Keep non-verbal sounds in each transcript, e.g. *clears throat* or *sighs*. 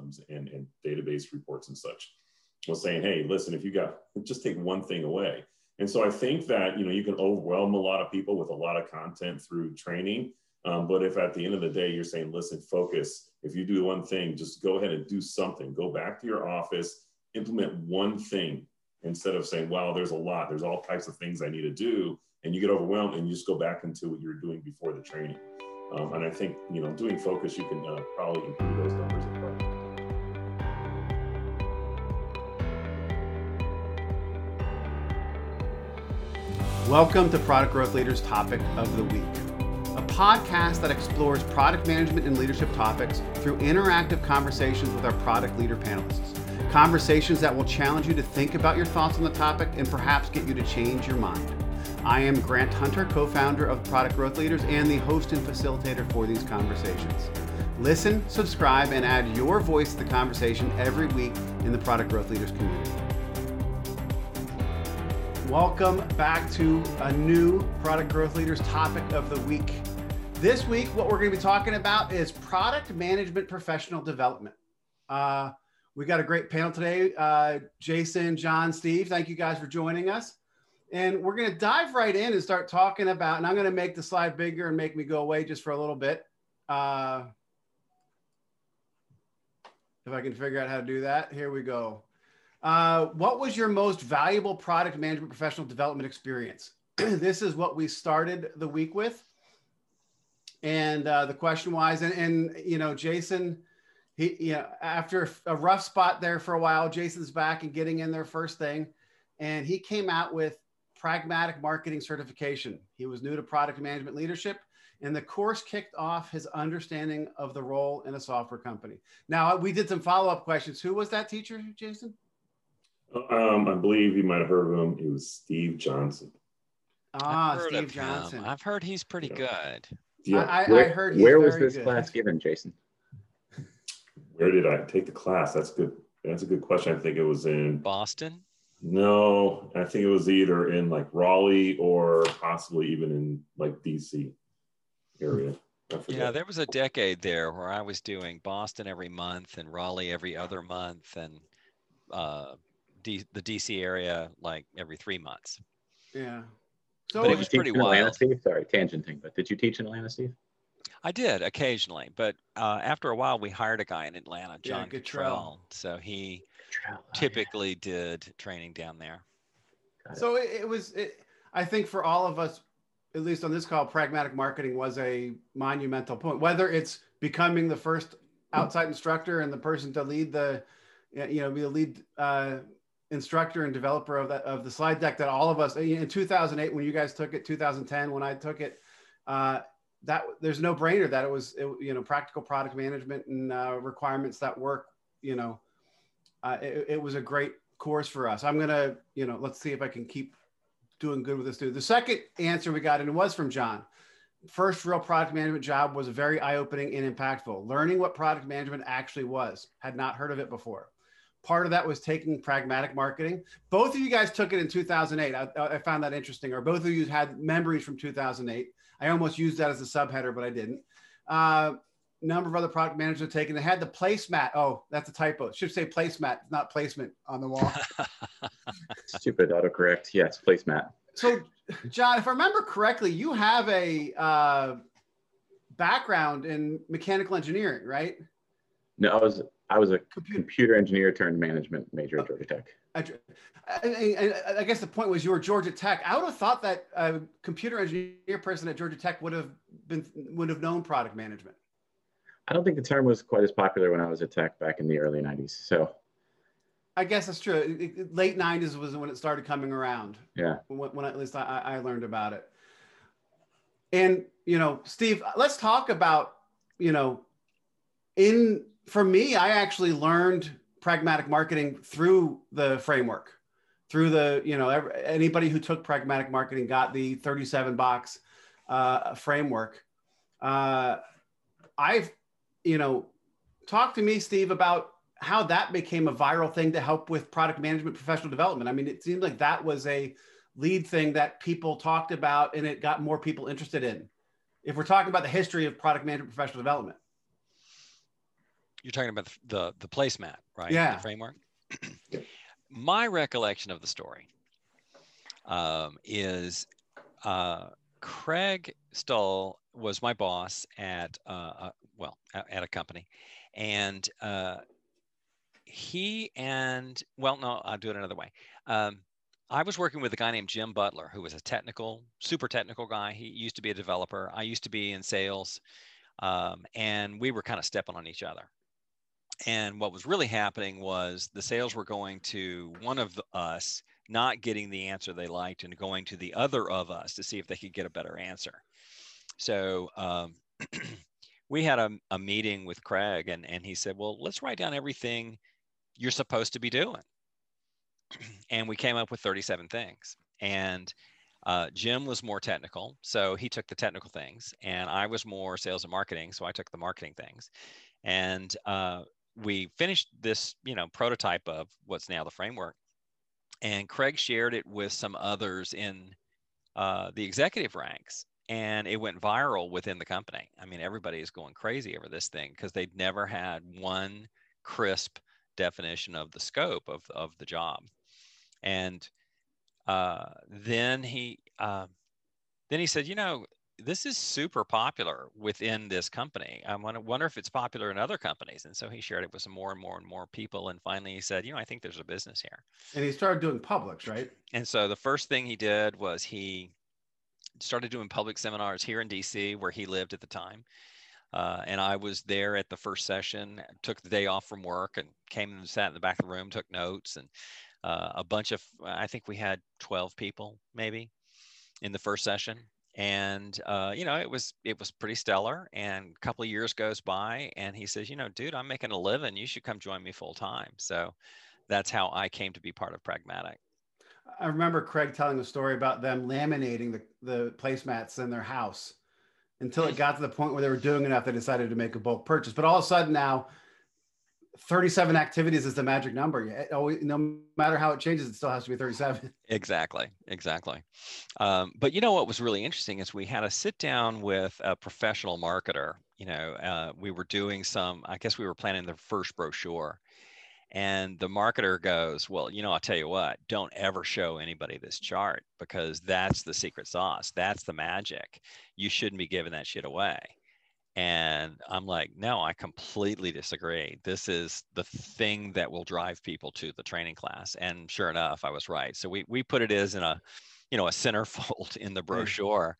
systems and, and database reports and such. Was saying, hey, listen, if you got just take one thing away. And so I think that you know you can overwhelm a lot of people with a lot of content through training. Um, but if at the end of the day you're saying, listen, focus. If you do one thing, just go ahead and do something. Go back to your office, implement one thing instead of saying, wow, there's a lot. There's all types of things I need to do and you get overwhelmed and you just go back into what you were doing before the training. Um, and I think, you know, doing focus, you can uh, probably improve those numbers. Welcome to Product Growth Leaders Topic of the Week, a podcast that explores product management and leadership topics through interactive conversations with our product leader panelists. Conversations that will challenge you to think about your thoughts on the topic and perhaps get you to change your mind. I am Grant Hunter, co founder of Product Growth Leaders and the host and facilitator for these conversations. Listen, subscribe, and add your voice to the conversation every week in the Product Growth Leaders community. Welcome back to a new Product Growth Leaders topic of the week. This week, what we're going to be talking about is product management professional development. Uh, we got a great panel today. Uh, Jason, John, Steve, thank you guys for joining us. And we're going to dive right in and start talking about, and I'm going to make the slide bigger and make me go away just for a little bit. Uh, if I can figure out how to do that, here we go. Uh, what was your most valuable product management professional development experience? *clears throat* this is what we started the week with. And uh, the question was, and, and you know, Jason, he, you know, after a rough spot there for a while, Jason's back and getting in there first thing. And he came out with pragmatic marketing certification. He was new to product management leadership, and the course kicked off his understanding of the role in a software company. Now, we did some follow up questions. Who was that teacher, Jason? Um, I believe you might have heard of him. It was Steve Johnson. Ah, Steve Johnson. I've heard he's pretty yeah. good. Yeah. I, I, where, I heard. where was this good. class given, Jason? Where did I take the class? That's good. That's a good question. I think it was in Boston. No, I think it was either in like Raleigh or possibly even in like DC area. Yeah, there was a decade there where I was doing Boston every month and Raleigh every other month and uh, D- the DC area like every three months. Yeah. So but it was pretty wild. Atlanta, Steve? Sorry, tangenting, but did you teach in Atlanta, Steve? I did occasionally, but uh, after a while, we hired a guy in Atlanta, John yeah, Cottrell. So he oh, typically yeah. did training down there. So it, it was, it, I think, for all of us, at least on this call, pragmatic marketing was a monumental point. Whether it's becoming the first outside instructor and the person to lead the, you know, be the lead uh, instructor and developer of that of the slide deck that all of us in 2008 when you guys took it, 2010 when I took it. Uh, that there's no brainer that it was it, you know practical product management and uh, requirements that work you know uh, it, it, was a great course for us. I'm gonna you know let's see if i can keep doing good with this dude. The second answer we got and it was from john first real product management job was very eye-opening and impactful. Learning what product management actually was. Had not heard of it before part of that was taking pragmatic marketing both of you guys took it in 2008 i, I found that interesting or both of you had memories from 2008 I almost used that as a subheader, but I didn't. Uh, number of other product managers have taken. They had the placemat. Oh, that's a typo. It should say placemat, not placement on the wall. *laughs* Stupid autocorrect. Yes, placemat. So, John, if I remember correctly, you have a uh, background in mechanical engineering, right? No, I was I was a computer, computer engineer turned management major at Georgia Tech. I, I, I, guess the point was you were Georgia Tech. I would have thought that a computer engineer person at Georgia Tech would have been would have known product management. I don't think the term was quite as popular when I was at Tech back in the early '90s. So, I guess that's true. Late '90s was when it started coming around. Yeah. When, when at least I, I learned about it. And you know, Steve, let's talk about you know, in for me, I actually learned pragmatic marketing through the framework through the you know anybody who took pragmatic marketing got the 37 box uh, framework. Uh, i've you know talk to me steve about how that became a viral thing to help with product management professional development. I mean it seemed like that was a lead thing that people talked about and it got more people interested in. If we're talking about the history of product management professional development You're talking about the the, placemat, right? Yeah. The framework. *clears throat* My recollection of the story um, is uh, Craig Stull was my boss at uh, uh, well at a company, and uh, he and well no I'll do it another way. Um, I was working with a guy named Jim Butler, who was a technical, super technical guy. He used to be a developer. I used to be in sales, um, and we were kind of stepping on each other. And what was really happening was the sales were going to one of us, not getting the answer they liked, and going to the other of us to see if they could get a better answer. So um, *clears throat* we had a, a meeting with Craig, and, and he said, Well, let's write down everything you're supposed to be doing. *clears throat* and we came up with 37 things. And uh, Jim was more technical, so he took the technical things, and I was more sales and marketing, so I took the marketing things. And uh, we finished this, you know, prototype of what's now the framework. And Craig shared it with some others in uh, the executive ranks, and it went viral within the company. I mean, everybody is going crazy over this thing because they'd never had one crisp definition of the scope of, of the job. And uh, then he uh, then he said, you know, this is super popular within this company. I wonder if it's popular in other companies. And so he shared it with some more and more and more people. And finally he said, you know, I think there's a business here. And he started doing publics, right? And so the first thing he did was he started doing public seminars here in DC where he lived at the time. Uh, and I was there at the first session, took the day off from work and came and sat in the back of the room, took notes and uh, a bunch of, I think we had 12 people maybe in the first session and uh, you know it was it was pretty stellar and a couple of years goes by and he says you know dude i'm making a living. You should come join me full time. So that's how i came to be part of pragmatic. I remember craig telling a story about them laminating the, the placemats in their house until it got to the point where they were doing enough they decided to make a bulk purchase. But all of a sudden now 37 activities is the magic number. No matter how it changes, it still has to be 37. *laughs* Exactly, exactly. Um, but you know what was really interesting is we had a sit down with a professional marketer. You know, uh, we were doing some. I guess we were planning the first brochure, and the marketer goes, "Well, you know, I'll tell you what. Don't ever show anybody this chart because that's the secret sauce. That's the magic. You shouldn't be giving that shit away." And I'm like, no, I completely disagree. This is the thing that will drive people to the training class. And sure enough, I was right. So we, we put it as in a, you know, a centerfold *laughs* in the brochure.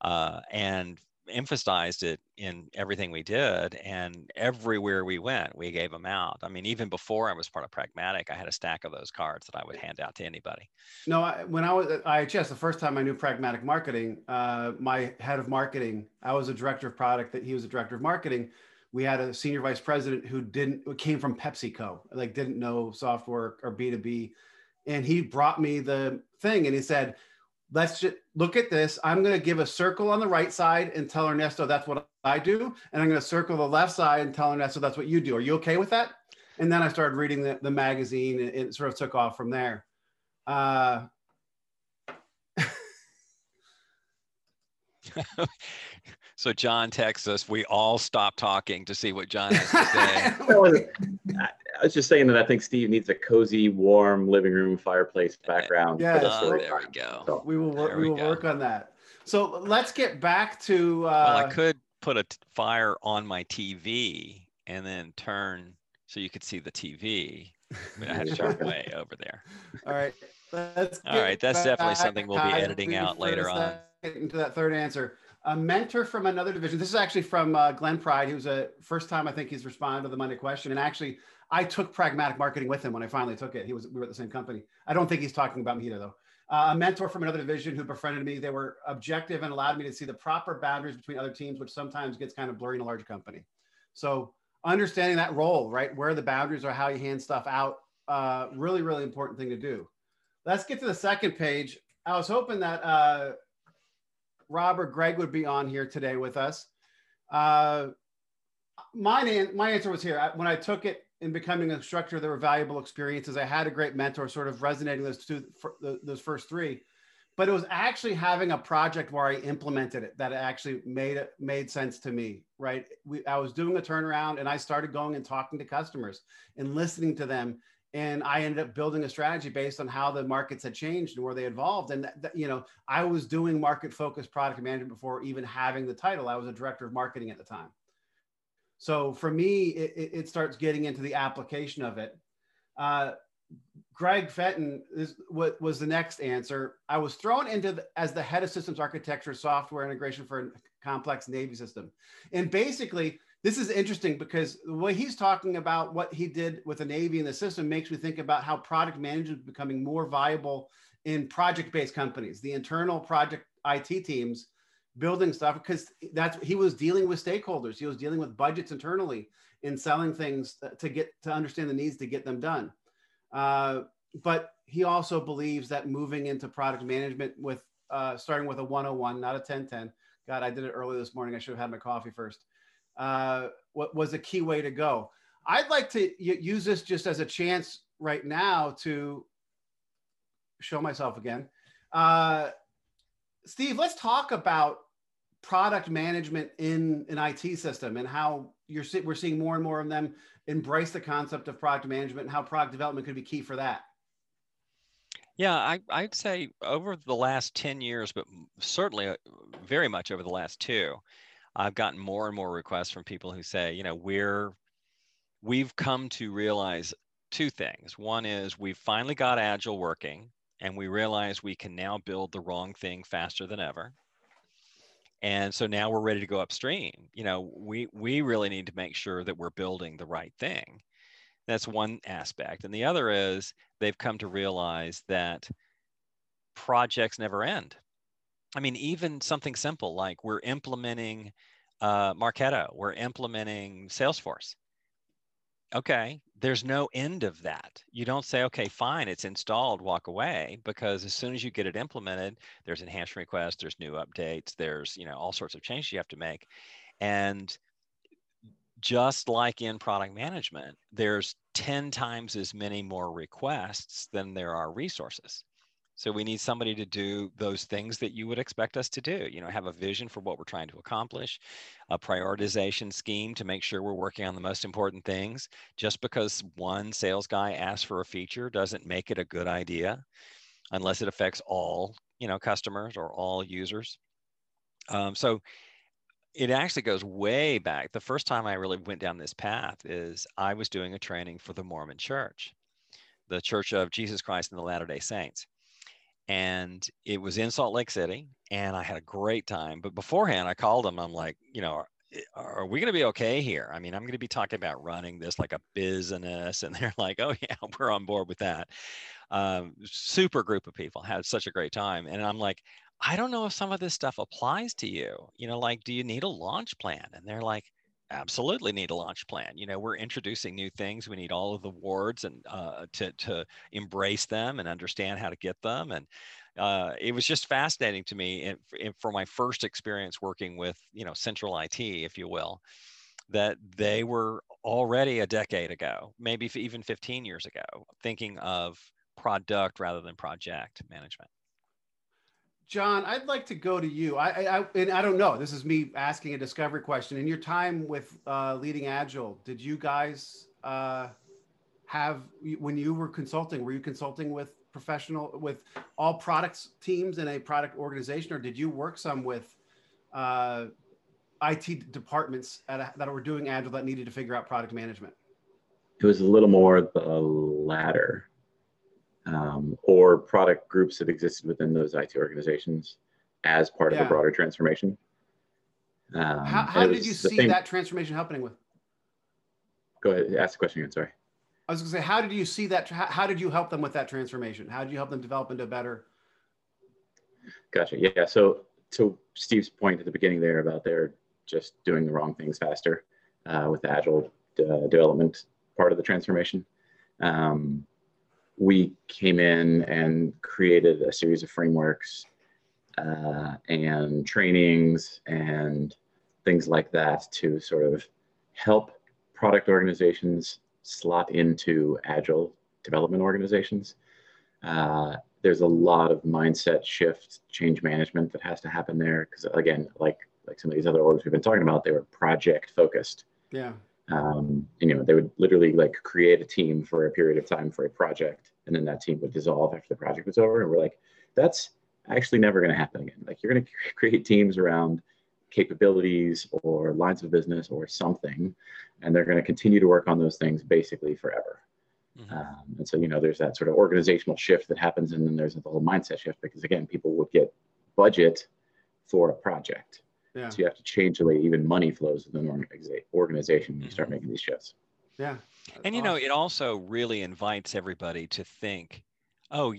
Uh, and emphasized it in everything we did and everywhere we went we gave them out. I mean even before i was part of pragmatic i had a stack of those cards that i would hand out to anybody. No I, when i was at ihs the first time i knew pragmatic marketing uh, my head of marketing i was a director of product that he was a director of marketing. We had a senior vice president who didn't came from pepsico like didn't know software or b2b and he brought me the thing and he said let's just look at this. I'm going to give a circle on the right side and tell Ernesto that's what I do. And I'm going to circle the left side and tell Ernesto that's what you do. Are you okay with that? And then I started reading the, the magazine and it sort of took off from there. Uh, *laughs* *laughs* so John texts us. We all stop talking to see what John has to say. *laughs* I was just saying that I think Steve needs a cozy, warm living room fireplace background. Yeah, oh, there we go. So, we will work. We, we, will go. work on that. So let's get back to. Uh, well, I could put a fire on my TV and then turn so you could see the TV. I had to turn *laughs* way over there. All right. Let's All right. That's definitely something we'll be editing out later on. Into that third answer a mentor from another division. This is actually from uh, Glenn Pride. Was a first time I think he's responded to the Monday question. And actually, I took pragmatic marketing with him when I finally took it. He was we were at the same company. I don't think he's talking about me either, though. Uh, a mentor from another division who befriended me. They were objective and allowed me to see the proper boundaries between other teams, which sometimes gets kind of blurry in a large company. So understanding that role, right, where the boundaries are, how you hand stuff out, uh, really, really important thing to do. Let's get to the second page. I was hoping that uh, Rob or Greg would be on here today with us. Uh, my, my answer was here. When I took it in becoming an instructor, there were valuable experiences. I had a great mentor, sort of resonating those two, those first three. but it was actually having a project where I implemented it that actually made it made sense to me. Right, we, I was doing a turnaround, and I started going and talking to customers and listening to them, and I ended up building a strategy based on how the markets had changed and where they evolved. And you know, I was doing market focused product management before even having the title. I was a director of marketing at the time. So for me, it, it starts getting into the application of it. Uh, Greg Fenton is what was the next answer. I was thrown into the, as the head of systems architecture software integration for a complex Navy system. And basically, this is interesting because what he's talking about what he did with the Navy and the system makes me think about how product management is becoming more viable in project-based companies, the internal project IT teams building stuff because that's he was dealing with stakeholders. He was dealing with budgets internally in selling things to get to understand the needs to get them done. Uh, but he also believes that moving into product management with uh, starting with a 101, not a 1010. God, I did it early this morning. I should have had my coffee first. Uh, what was a key way to go? I'd like to use this just as a chance right now to show myself again. Uh, Steve, let's talk about product management in an IT system and how you're we're seeing more and more of them embrace the concept of product management and how product development could be key for that. Yeah, I, I'd say over the last 10 years, but certainly uh, very much over the last two, I've gotten more and more requests from people who say, you know, we're, we've come to realize two things. One is we've finally got Agile working and we realize we can now build the wrong thing faster than ever. And so now we're ready to go upstream. You know we we really need to make sure that we're building the right thing. That's one aspect. And the other is they've come to realize that projects never end i mean even something simple like we're implementing uh, marketo we're implementing salesforce. Okay there's no end of that. You don't say okay fine it's installed walk away because as soon as you get it implemented there's enhancement requests there's new updates there's you know all sorts of changes you have to make. And just like in product management there's 10 times as many more requests than there are resources so we need somebody to do those things that you would expect us to do. You know, have a vision for what we're trying to accomplish, a prioritization scheme to make sure we're working on the most important things. Just because one sales guy asks for a feature doesn't make it a good idea unless it affects all, you know, customers or all users. Um, so it actually goes way back. The first time I really went down this path is I was doing a training for the Mormon Church, the Church of Jesus Christ and the Latter day Saints and it was in Salt Lake City, and I had a great time. But beforehand, I called them. I'm like, you know, are, we going to be okay here? I mean, I'm going to be talking about running this like a business, *laughs* and they're like, oh yeah, *laughs* we're on board with that. Um, super group of people had such a great time, and I'm like, I don't know if some of this stuff applies to you. You know, like, do you need a launch plan? And they're like, absolutely need a launch plan. You know, we're introducing new things. We need all of the wards and uh, to to embrace them and understand how to get them. And uh, it was just fascinating to me and, and for my first experience working with you know central IT, if you will, that they were already a decade ago, maybe even 15 years ago, thinking of product rather than project management. John, I'd like to go to you. I, I, and I don't know. This is me asking a discovery question. In your time with uh, LeadingAgile, did you guys uh, have when you were consulting? Were you consulting with professional with all products teams in a product organization, or did you work some with uh, IT departments a, that were doing Agile that needed to figure out product management? It was a little more the latter um, or product groups that existed within those IT organizations as part yeah. of the broader transformation. Um, how, how did you see same... that transformation happening with? Go ahead, ask the question again. Sorry. I was going to say, how did you see that? How, how did you help them with that transformation? How did you help them develop into a better? Gotcha. Yeah. So, to Steve's point at the beginning there about they're just doing the wrong things faster uh, with the agile uh, development part of the transformation. Um, we came in and created a series of frameworks uh, and trainings and things like that to sort of help product organizations slot into agile development organizations. Uh, there's a lot of mindset shift, change management that has to happen there. Because again, like like some of these other orgs we've been talking about, they were project focused. Yeah. Um, and, you know, they would literally like create a team for a period of time for a project, and then that team would dissolve after the project was over. And we're like, that's actually never going to happen again. Like you're going *laughs* to create teams around capabilities or lines of business or something, and they're going to continue to work on those things basically forever. Mm-hmm. Um, and so, you know, there's that sort of organizational shift that happens, and then there's the whole mindset shift because, again, people would get budget for a project. Yeah. So you have to change the way even money flows within an organization when you start mm-hmm. making these shifts. Yeah. And, you awesome. know, it also really invites everybody to think, oh,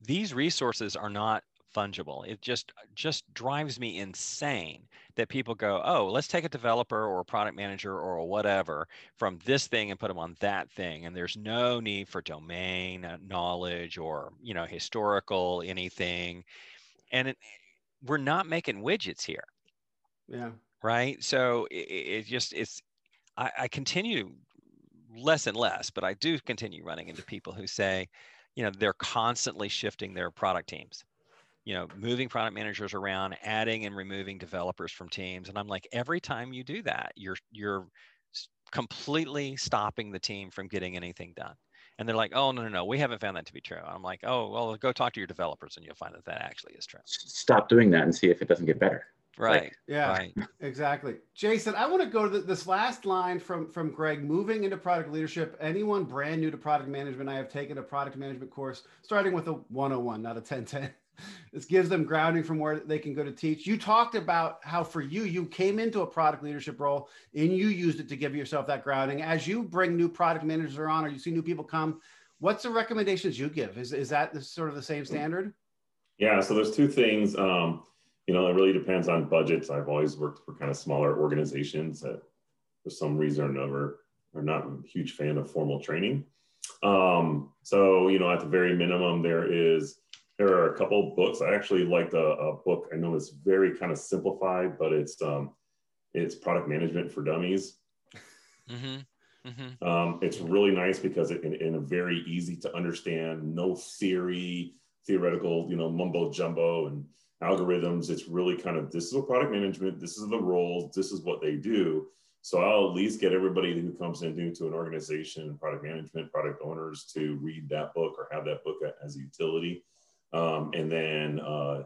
these resources are not fungible. It just just drives me insane that people go, oh, let's take a developer or a product manager or whatever from this thing and put them on that thing, and there's no need for domain uh, knowledge or you know historical anything, and it, we're not making widgets here. Yeah. Right. So it, it just it's I, I continue less and less, but I do continue running into people who say, you know, they're constantly shifting their product teams you know, moving product managers around, adding and removing developers from teams. And I'm like, every time you do that, you're you're completely stopping the team from getting anything done. And they're like, oh no, no, no, we haven't found that to be true. I'm like, oh well, go talk to your developers and you'll find that that actually is true. Stop doing that and see if it doesn't get better. Right. Like, yeah. Right. Exactly. Jason, I want to go to the, this last line from from Greg. Moving into product leadership. Anyone brand new to product management, I have taken a product management course, starting with a 101, not a 1010 *laughs* this gives them grounding from where they can go to teach. You talked about how for you, you came into a product leadership role and you used it to give yourself that grounding. As you bring new product managers on or you see new people come, what's the recommendations you give? Is, is that the, sort of the same standard? Yeah, so there's two things. Um, you know, it really depends on budgets. I've always worked for kind of smaller organizations that for some reason or another are not a huge fan of formal training. Um, so, you know, at the very minimum, there is there are a couple books. I actually like a, a, book. I know it's very kind of simplified, but it's um, it's product management for dummies. Mm-hmm. Mm-hmm. Um, it's really nice because it, in, in, a very easy to understand, no theory, theoretical, you know, mumbo jumbo and algorithms. It's really kind of this is what product management. This is the roles. This is what they do. So I'll at least get everybody who comes in new to an organization, product management, product owners, to read that book or have that book as a utility um, and then, uh,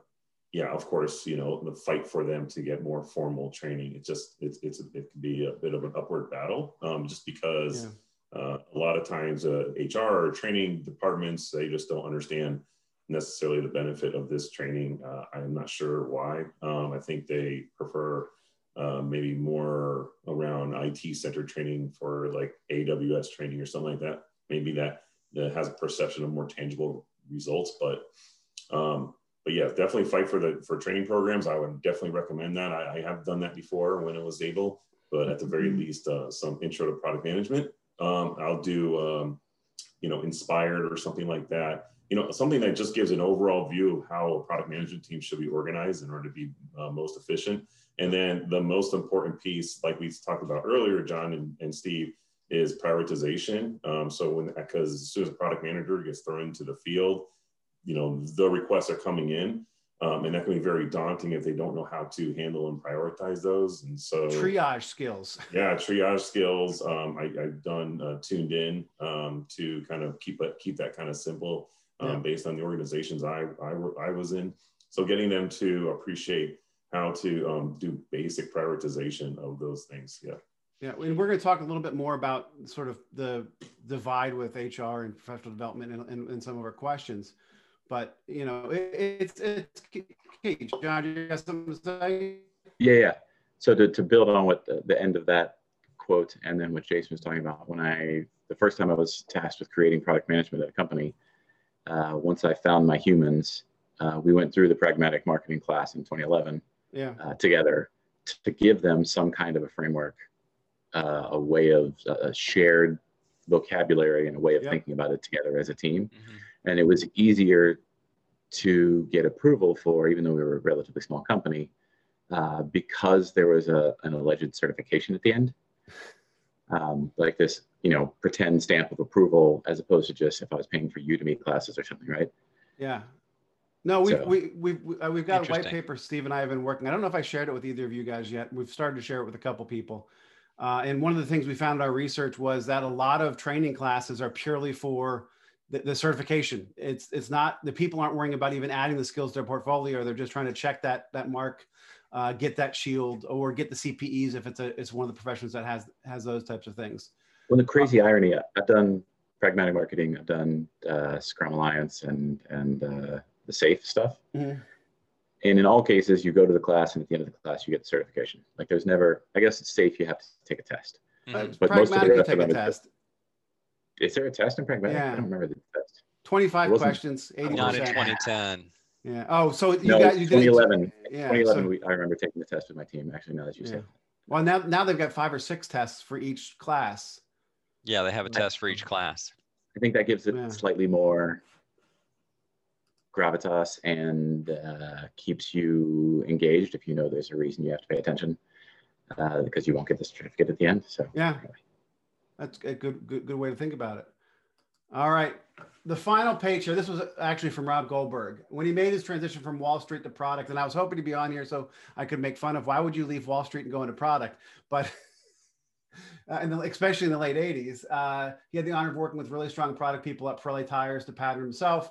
yeah, of course, you know, the fight for them to get more formal training. It just, it's, it's, it can be a bit of an upward battle um, just because yeah. uh, a lot of times uh, HR or training departments, they just don't understand necessarily the benefit of this training. Uh, I'm not sure why. Um, I think they prefer uh, maybe more around IT center training for like AWS training or something like that. Maybe that, that has a perception of more tangible results, but um, but yeah, definitely fight for the for training programs. I would definitely recommend that. I, I have done that before when it was able, but at the very mm-hmm. least, uh, some intro to product management. Um, I'll do, um, you know, inspired or something like that. You know, something that just gives an overall view of how a product management team should be organized in order to be uh, most efficient. And then the most important piece, like we talked about earlier, John and, and Steve, is prioritization. Um, so when because as soon as a product manager gets thrown into the field, you know the requests are coming in. Um, and that can be very daunting if they don't know how to handle and prioritize those. And so triage skills. Yeah triage skills. Um, I, have done uh, tuned in um, to kind of keep keep that kind of simple um, yeah. based on the organizations I, I, I was in so getting them to appreciate how to um, do basic prioritization of those things yeah yeah, and we're going to talk a little bit more about sort of the divide with HR and professional development in, in, in some of our questions. But you know, it, it's it's key. John, you got something to say? Yeah, yeah. So to, to build on what the, the end of that quote and then what Jason was talking about, when I the first time I was tasked with creating product management at a company, uh, once I found my humans, uh, we went through the pragmatic marketing class in 2011 yeah. uh, together to give them some kind of a framework, uh, a way of uh, a shared vocabulary and a way of yep. thinking about it together as a team. Mm-hmm and it was easier to get approval for, even though we were a relatively small company, uh, because there was a, an alleged certification at the end. Um, like this, you know, pretend stamp of approval as opposed to just if I was paying for Udemy classes or something, right? Yeah. No, we've, So- we, we've, we- uh, we've got a white paper Steve and I have been working. I don't know if I shared it with either of you guys yet. We've started to share it with a couple people. Uh, and one of the things we found in our research was that a lot of training classes are purely for the, the certification. It's, it's not, the people aren't worrying about even adding the skills to their portfolio. They're just trying to check that, that mark, uh, get that shield or get the CPEs if it's a, it's one of the professions that has, has those types of things. Well, the crazy irony, I've done pragmatic marketing, I've done uh, Scrum Alliance and, and uh, the SAFE stuff. Mhm. And in all cases, you go to the class, and at the end of the class, you get the certification. Like there's never, I guess it's safe, you have to take a test. Mhm. Uh, But most of the Pragmatic, you rest of take a them is test, Is there a test in pragmatic? Yeah. I don't remember the test. 25 questions, 80%. Not in 2010. Yeah. Oh, so you No, got, you did it- 2011. Yeah. 2011, so- we, I remember taking the test with my team. Actually, now that you say Yeah. it. Well, now now they've got five or six tests for each class. Yeah, they have a test for each class. I think that gives it Yeah. slightly more gravitas and uh, keeps you engaged if you know there's a reason you have to pay attention uh, because you won't get the certificate at the end. So Yeah, that's a good good good way to think about it. All right, the final page here. This was actually from Rob Goldberg when he made his transition from Wall Street to product, and I was hoping to be on here so I could make fun of why would you leave Wall Street and go into product, but. *laughs* Uh, in the, especially in the late 80s, uh, he had the honor of working with really strong product people at Pirelli Tires to pattern himself.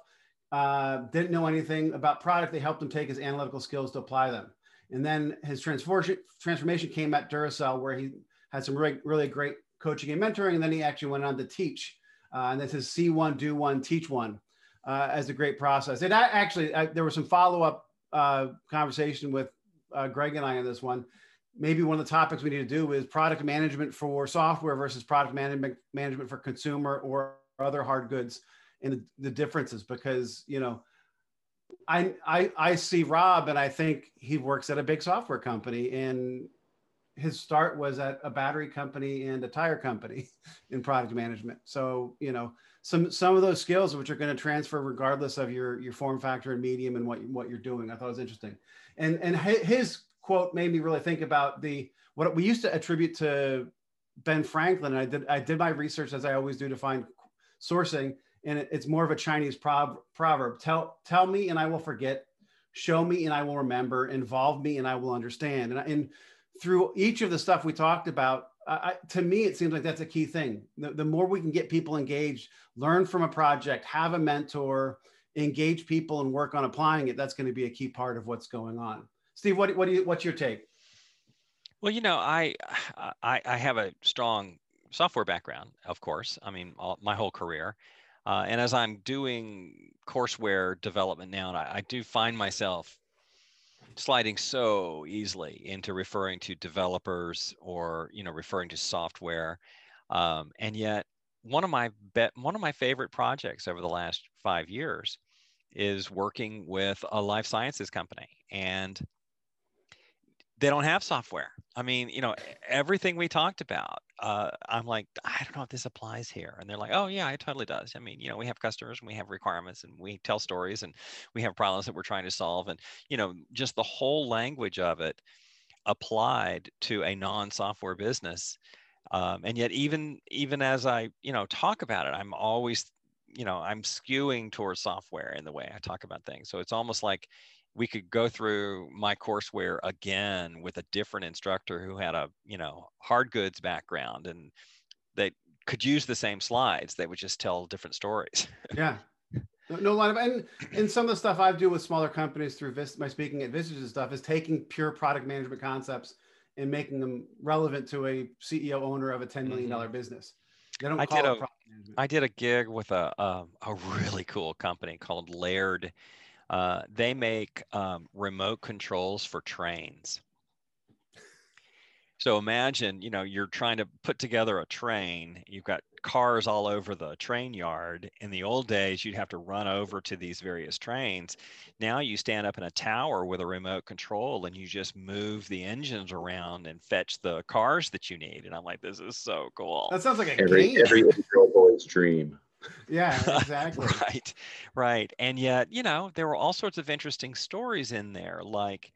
Uh, didn't know anything about product. They helped him take his analytical skills to apply them. And then his transformation transformation came at Duracell, where he had some really, really great coaching and mentoring. And then he actually went on to teach. Uh, and this is see one, do one, teach one uh, as a great process. And I actually, I, there was some follow up uh, conversation with uh, Greg and I on this one. Maybe one of the topics we need to do is product management for software versus product management management for consumer or other hard goods and the, the differences because you know I, I I see Rob and I think he works at a big software company and his start was at a battery company and a tire company *laughs* in product management. So, you know, some some of those skills which are going to transfer regardless of your your form factor and medium and what what you're doing. I thought it was interesting. And and his quote made me really think about the what we used to attribute to Ben Franklin. I did I did my research as I always do to find sourcing and it, it's more of a Chinese proverb. Tell tell me and I will forget. Show me and I will remember. Involve me and I will understand. And, and through each of the stuff we talked about, I, to me it seems like that's a key thing. The, the more we can get people engaged, learn from a project, have a mentor, engage people, and work on applying it, that's going to be a key part of what's going on. Steve, what what do you what's your take? Well, you know, I, I I have a strong software background, of course. I mean, all, my whole career, uh, and as I'm doing courseware development now, I, I do find myself sliding so easily into referring to developers or you know referring to software, um, and yet one of my bet one of my favorite projects over the last five years is working with a life sciences company and they don't have software. I mean, you know, everything we talked about, uh, I'm like, I don't know if this applies here. And they're like, oh, yeah, it totally does. I mean, you know, we have customers and we have requirements and we tell stories and we have problems that we're trying to solve. And, you know, just the whole language of it applied to a non software business. Um, and yet, even even as I, you know, talk about it, I'm always, you know, I'm skewing towards software in the way I talk about things. So it's almost like we could go through my courseware again with a different instructor who had a you know hard goods background and they could use the same slides they would just tell different stories Yeah. *laughs* No, of and and some of the stuff I do with smaller companies through Vis, my speaking at Vistage and stuff is taking pure product management concepts and making them relevant to a CEO owner of a ten million mm-hmm. dollar business. They don't I call did it a- product management. i did a gig with a a, a really cool company called laird uh, they make um, remote controls for trains. So imagine you know you're trying to put together a train you've got cars all over the train yard. In the old days you'd have to run over to these various trains. Now you stand up in a tower with a remote control and you just move the engines around and fetch the cars that you need. And i'm like this is so cool. That sounds like a every game. every eight-year-old boy's dream. Yeah, *laughs* exactly. right right and yet you know there were all sorts of interesting stories in there like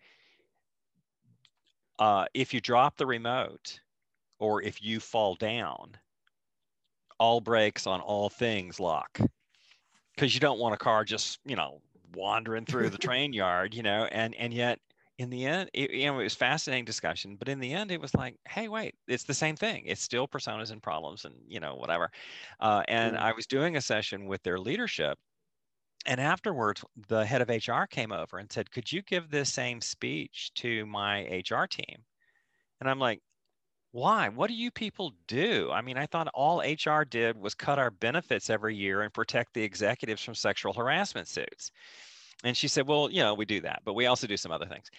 uh, if you drop the remote or if you fall down, all brakes on all things lock because you don't want a car just you know wandering through the *laughs* train yard you know and and yet in the end it, you know it was fascinating discussion but in the end it was like hey wait it's the same thing it's still personas and problems and you know whatever uh, and i was doing a session with their leadership and afterwards the head of hr came over and said could you give this same speech to my hr team and i'm like why? What do you people do? I mean, I thought all HR did was cut our benefits every year and protect the executives from sexual harassment suits. And she said, Well, you know, we do that, but we also do some other things.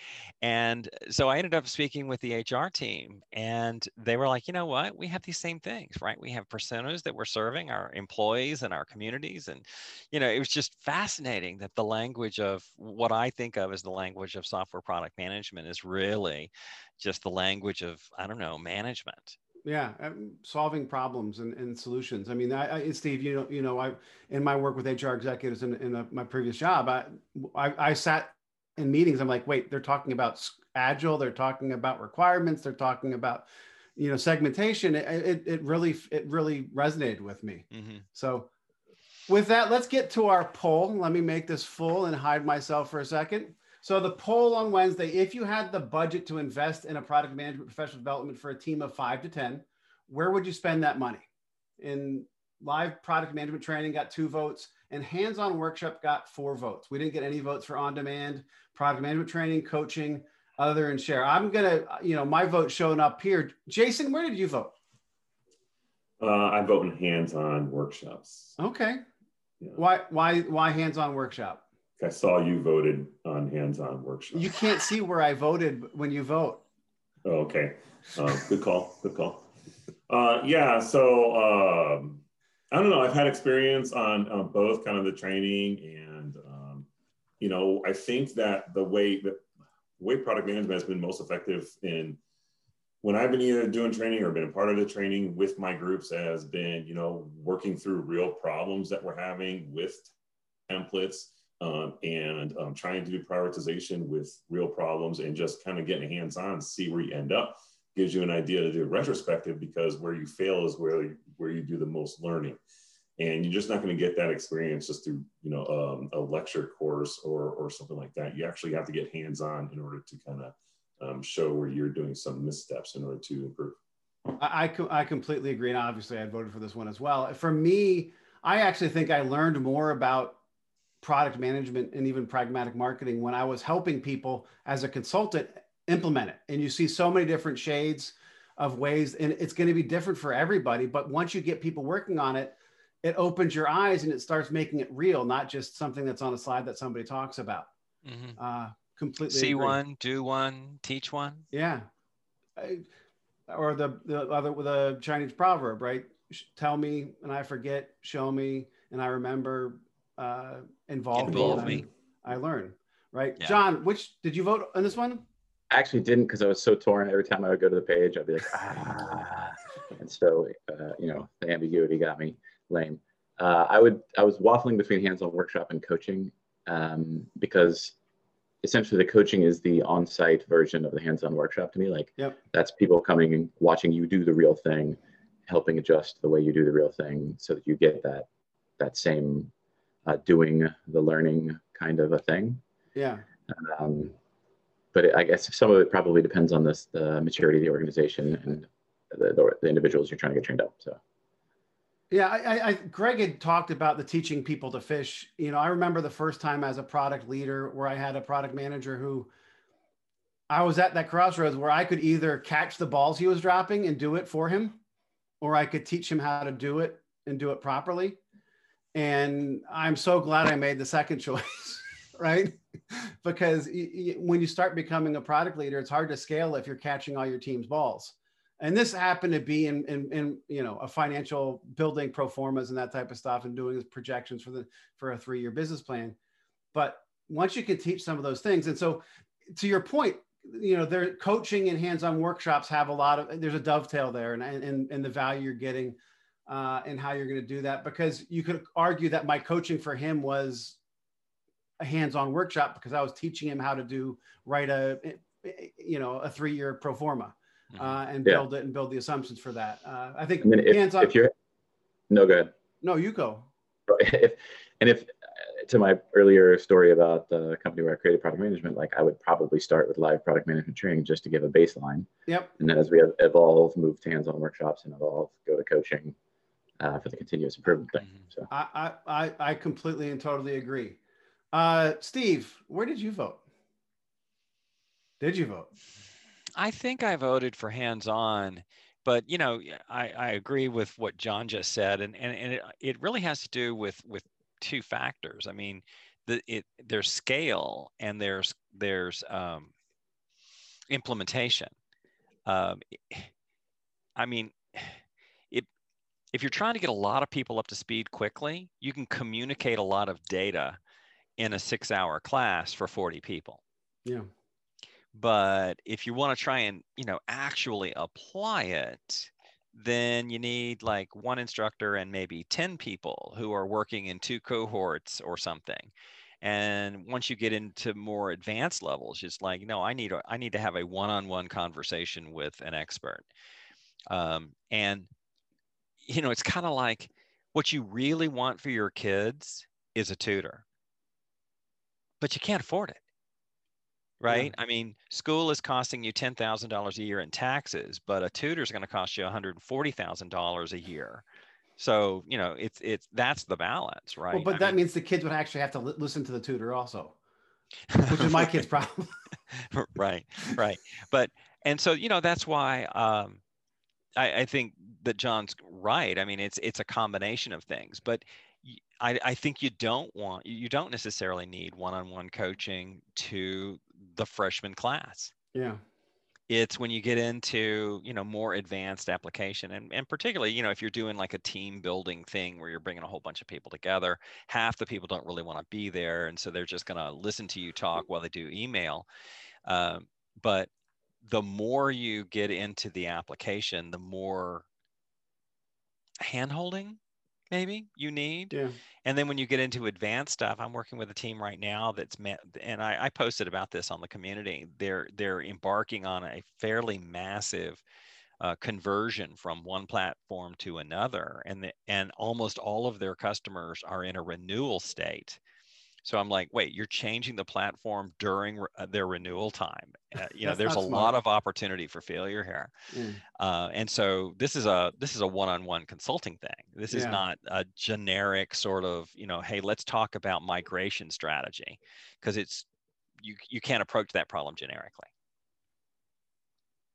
And so I ended up speaking with the HR team, and they were like, You know what? We have these same things, right? We have personas that we're serving our employees and our communities. And, you know, it was just fascinating that the language of what I think of as the language of software product management is really just the language of I don't know management. Yeah, um, solving problems and, and solutions. I mean, I, I, Steve, you know, you know, I in my work with HR executives in, in a, my previous job, I, I I sat in meetings. I'm like, wait, they're talking about agile. They're talking about requirements. They're talking about you know segmentation. It it, it really it really resonated with me. Mm-hmm. So with that, let's get to our poll. Let me make this full and hide myself for a second. So the poll on Wednesday, if you had the budget to invest in a product management professional development for a team of five to 10, where would you spend that money? In live product management training got two votes and hands-on workshop got four votes. We didn't get any votes for on-demand product management training, coaching, other and share. I'm gonna, you know, my vote showing up here. Jason, where did you vote? Uh, I vote in hands-on workshops. Okay. Yeah. Why? Why? Why hands-on workshop? I saw you voted on hands-on workshop. You can't see where I voted when you vote. Oh, okay. Uh, good call. Good call. Uh, yeah. So um, I don't know. I've had experience on, on both kind of the training and um, you know I think that the way that way product management has been most effective in when I've been either doing training or been a part of the training with my groups has been you know working through real problems that we're having with templates um, and um, trying to do prioritization with real problems and just kind of getting hands on, see where you end up gives you an idea to do retrospective because where you fail is where you, where you do the most learning. And you're just not going to get that experience just through, you know, um, a lecture course or, or something like that. You actually have to get hands on in order to kind of um, show where you're doing some missteps in order to improve. I, I completely agree. And obviously I voted for this one as well. For me, I actually think I learned more about product management and even pragmatic marketing when I was helping people as a consultant implement it. And you see so many different shades of ways, and it's going to be different for everybody. But once you get people working on it, it opens your eyes and it starts making it real, not just something that's on a slide that somebody talks about. Mm-hmm. Uh, completely see agree. one, do one, teach one. Yeah. I, or the the other the Chinese proverb, right? Tell me and I forget, show me and I remember, uh, involved Involve me. I, I learn, right? Yeah. John, which did you vote on this one? I actually didn't because I was so torn. Every time I would go to the page, I'd be like, ah. and so, uh, you know, the ambiguity got me lame. Uh, I would, I was waffling between hands-on workshop and coaching um, because essentially the coaching is the on-site version of the hands-on workshop to me. Like yep. that's people coming and watching you do the real thing, helping adjust the way you do the real thing so that you get that that same uh, doing the learning kind of a thing. Yeah. Um, but it, I guess some of it probably depends on this, the maturity of the organization and the, the, the individuals you're trying to get trained up. So. Yeah, I, I, Greg had talked about the teaching people to fish. You know, I remember the first time as a product leader where I had a product manager who I was at that crossroads where I could either catch the balls he was dropping and do it for him, or I could teach him how to do it and do it properly. And I'm so glad I made the second *laughs* choice, right? because when you start becoming a product leader, it's hard to scale if you're catching all your team's balls. And this happened to be in, in, in you know a financial building pro formas and that type of stuff and doing projections for the for a three year business plan. But once you can teach some of those things, and so to your point, you know, their coaching and hands-on workshops have a lot of there's a dovetail there and and, and the value you're getting uh, and how you're going to do that because you could argue that my coaching for him was a hands-on workshop because I was teaching him how to do write a you know a three-year pro forma Mhm. uh, and Yeah. build it and build the assumptions for that. Uh, I think And then if, hands-on. if you're, no, good. no, you go. *laughs* if, and if to my earlier story about the company where I created product management, like I would probably start with live product management training just to give a baseline. Yep. And then as we evolve, move to hands-on workshops and evolve, go to coaching uh, for the continuous improvement thing. Mhm. So I, I, I, I completely and totally agree. Uh, Steve, where did you vote? Did you vote? I think I voted for hands-on, but you know, I, I agree with what John just said, and and, and it, it really has to do with with two factors. I mean, the it there's scale and there's there's um, implementation. Um, I mean, if if you're trying to get a lot of people up to speed quickly, you can communicate a lot of data in a six-hour class for 40 people. Yeah. but if you want to try and you know actually apply it then you need like one instructor and maybe 10 people who are working in two cohorts or something. And once you get into more advanced levels it's like no i need a, i need to have a one-on-one conversation with an expert. Um, and you know it's kind of like what you really want for your kids is a tutor but you can't afford it right? I mean, school is costing you ten thousand dollars a year in taxes, but a tutor is going to cost you one hundred forty thousand dollars a year. So you know, it's it's that's the balance, right? Well, but I that mean- means the kids would actually have to li- listen to the tutor also, which is my *laughs* kid's problem. *laughs* right, right. But and so you know that's why um, I, I think that John's right. I mean, it's it's a combination of things, but I, I, think you don't want you don't necessarily need one-on-one coaching to the freshman class. yeah. it's when you get into you know more advanced application and, and particularly you know if you're doing like a team building thing where you're bringing a whole bunch of people together half the people don't really want to be there and so they're just going to listen to you talk while they do email um, but the more you get into the application the more handholding maybe you need Yeah. and then when you get into advanced stuff, I'm working with a team right now that's met, and I, I posted about this on the community. They're they're embarking on a fairly massive uh, conversion from one platform to another, and the, and almost all of their customers are in a renewal state. So I'm like, wait, you're changing the platform during re- uh, their renewal time. Uh, you know, there's a not lot of opportunity for failure here. Yeah. Uh, and so this is a this is a one-on-one consulting thing. This is not a generic sort of you know, hey, let's talk about migration strategy, because it's you you can't approach that problem generically.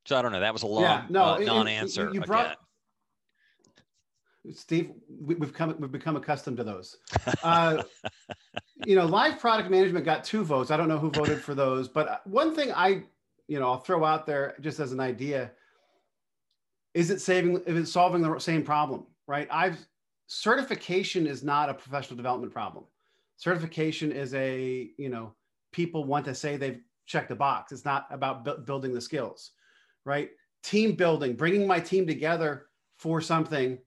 So I don't know. That was a long Yeah, no, uh, and- and non-answer you again. Steve, we, we've come we've become accustomed to those. Uh, *laughs* you know, live product management got two votes. I don't know who voted for those, but uh, one thing I, you know, I'll throw out there just as an idea: is it saving? Is it solving the same problem? Right? I've certification is not a professional development problem. Certification is a you know people want to say they've checked the box. It's not about bu- building the skills, right? Team building, bringing my team together for something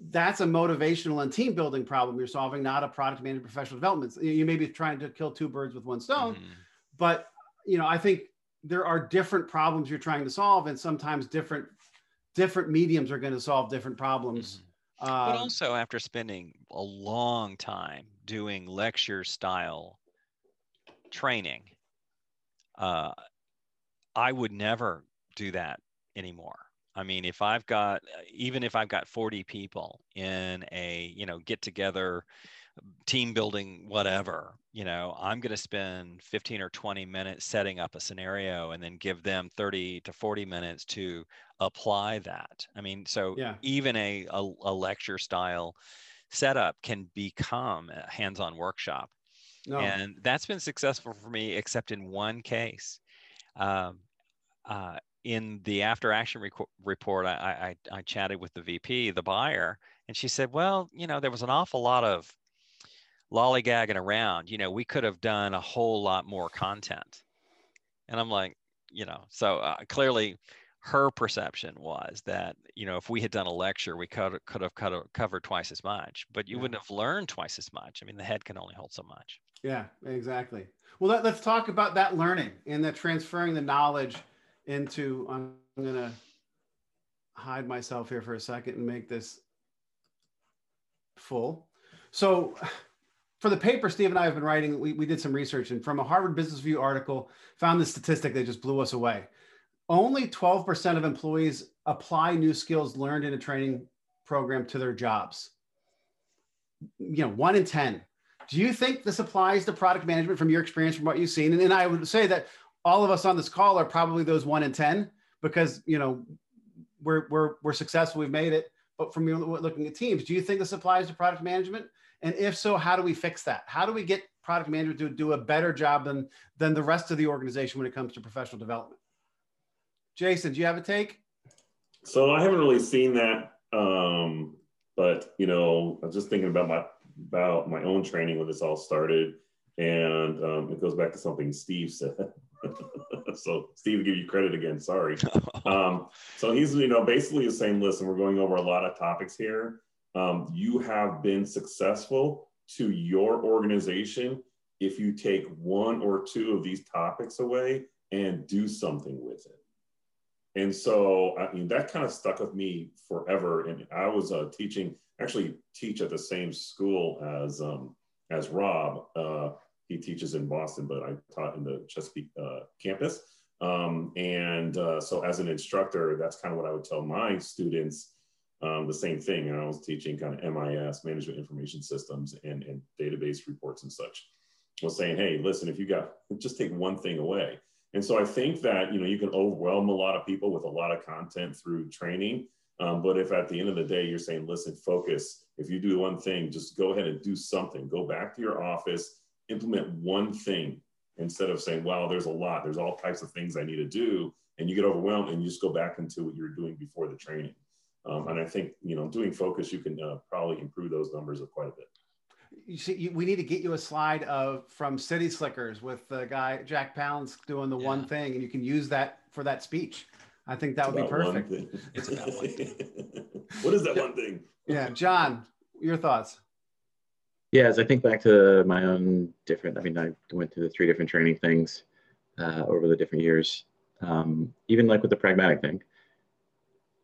that's a motivational and team building problem you're solving, not a product manager professional development. You may be trying to kill two birds with one stone, Mhm. but you know, I think there are different problems you're trying to solve, and sometimes different different mediums are going to solve different problems. Mhm. But Um, also, after spending a long time doing lecture style training, uh, I would never do that anymore. I mean, if I've got, even if I've got 40 people in a, you know, get together, team building, whatever, you know, I'm going to spend 15 or 20 minutes setting up a scenario and then give them 30 to 40 minutes to apply that. I mean, so Yeah. even a, a, a lecture style setup can become a hands-on workshop no, and that's been successful for me except in one case um, uh, in the after action report I, I, I chatted with the vp the buyer and she said well you know there was an awful lot of lollygagging around you know we could have done a whole lot more content and i'm like you know so uh, clearly her perception was that you know if we had done a lecture we could could have cut, covered twice as much but you Yeah. wouldn't have learned twice as much i mean the head can only hold so much Yeah, exactly. Well, let, us talk about that learning and that transferring the knowledge into, I'm to hide myself here for a second and make this full. So for the paper Steve and I have been writing, we, we did some research and from a Harvard Business Review article, found this statistic that just blew us away. Only 12% of employees apply new skills learned in a training program to their jobs. You know, one in 10. Do you think this applies to product management from your experience, from what you've seen? And, and I would say that all of us on this call are probably those one in 10 because, you know, we're, we're, we're successful, we've made it. But from looking at teams, do you think this applies to product management? And if so, how do we fix that? How do we get product management to do a better job than, than the rest of the organization when it comes to professional development? Jason, do you have a take? So I haven't really seen that, um, but you know, I was just thinking about my about my own training when this all started, and um, it goes back to something Steve said. *laughs* so Steve, give you credit again. Sorry. Um, so he's you know basically the saying, listen, we're going over a lot of topics here. Um, you have been successful to your organization if you take one or two of these topics away and do something with it. And so, I mean, that kind of stuck with me forever. And I was uh, teaching, actually, teach at the same school as um, as Rob. Uh, he teaches in Boston, but I taught in the Chesapeake uh, campus. Um, and uh, so, as an instructor, that's kind of what I would tell my students. Um, the same thing. And I was teaching kind of MIS, management information systems, and, and database reports and such. I was saying, hey, listen, if you got just take one thing away, and so I think that you know you can overwhelm a lot of people with a lot of content through training. Um, but if at the end of the day you're saying, listen, focus. If you do one thing, just go ahead and do something. Go back to your office, implement one thing instead of saying, wow, there's a lot. There's all types of things I need to do, and you get overwhelmed and you just go back into what you were doing before the training. Um, and I think you know doing focus, you can uh, probably improve those numbers of quite a bit you see, you, we need to get you a slide of from City Slickers with the guy Jack Palance doing the yeah. one thing, and you can use that for that speech. I think that it's would be perfect. It's about one thing. *laughs* what is that one thing? Yeah, John, your thoughts? Yeah, as I think back to my own different, I mean, I went through the three different training things uh, over the different years. Um, even like with the pragmatic thing,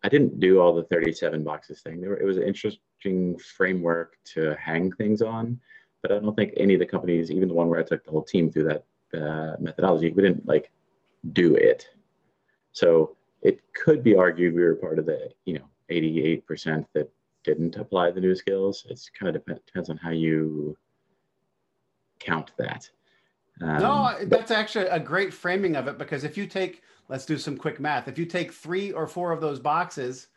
I didn't do all the 37 boxes thing. Were, it was an interesting framework to hang things on, but I don't think any of the companies, even the one where I took the whole team through that uh, methodology, we didn't like do it. So it could be argued we were part of the, you know, 88% that didn't apply the new skills. It's kind of dep- depends on how you count that. Um, no, that's actually a great framing of it because if you take let's do some quick math. If you take three or four of those boxes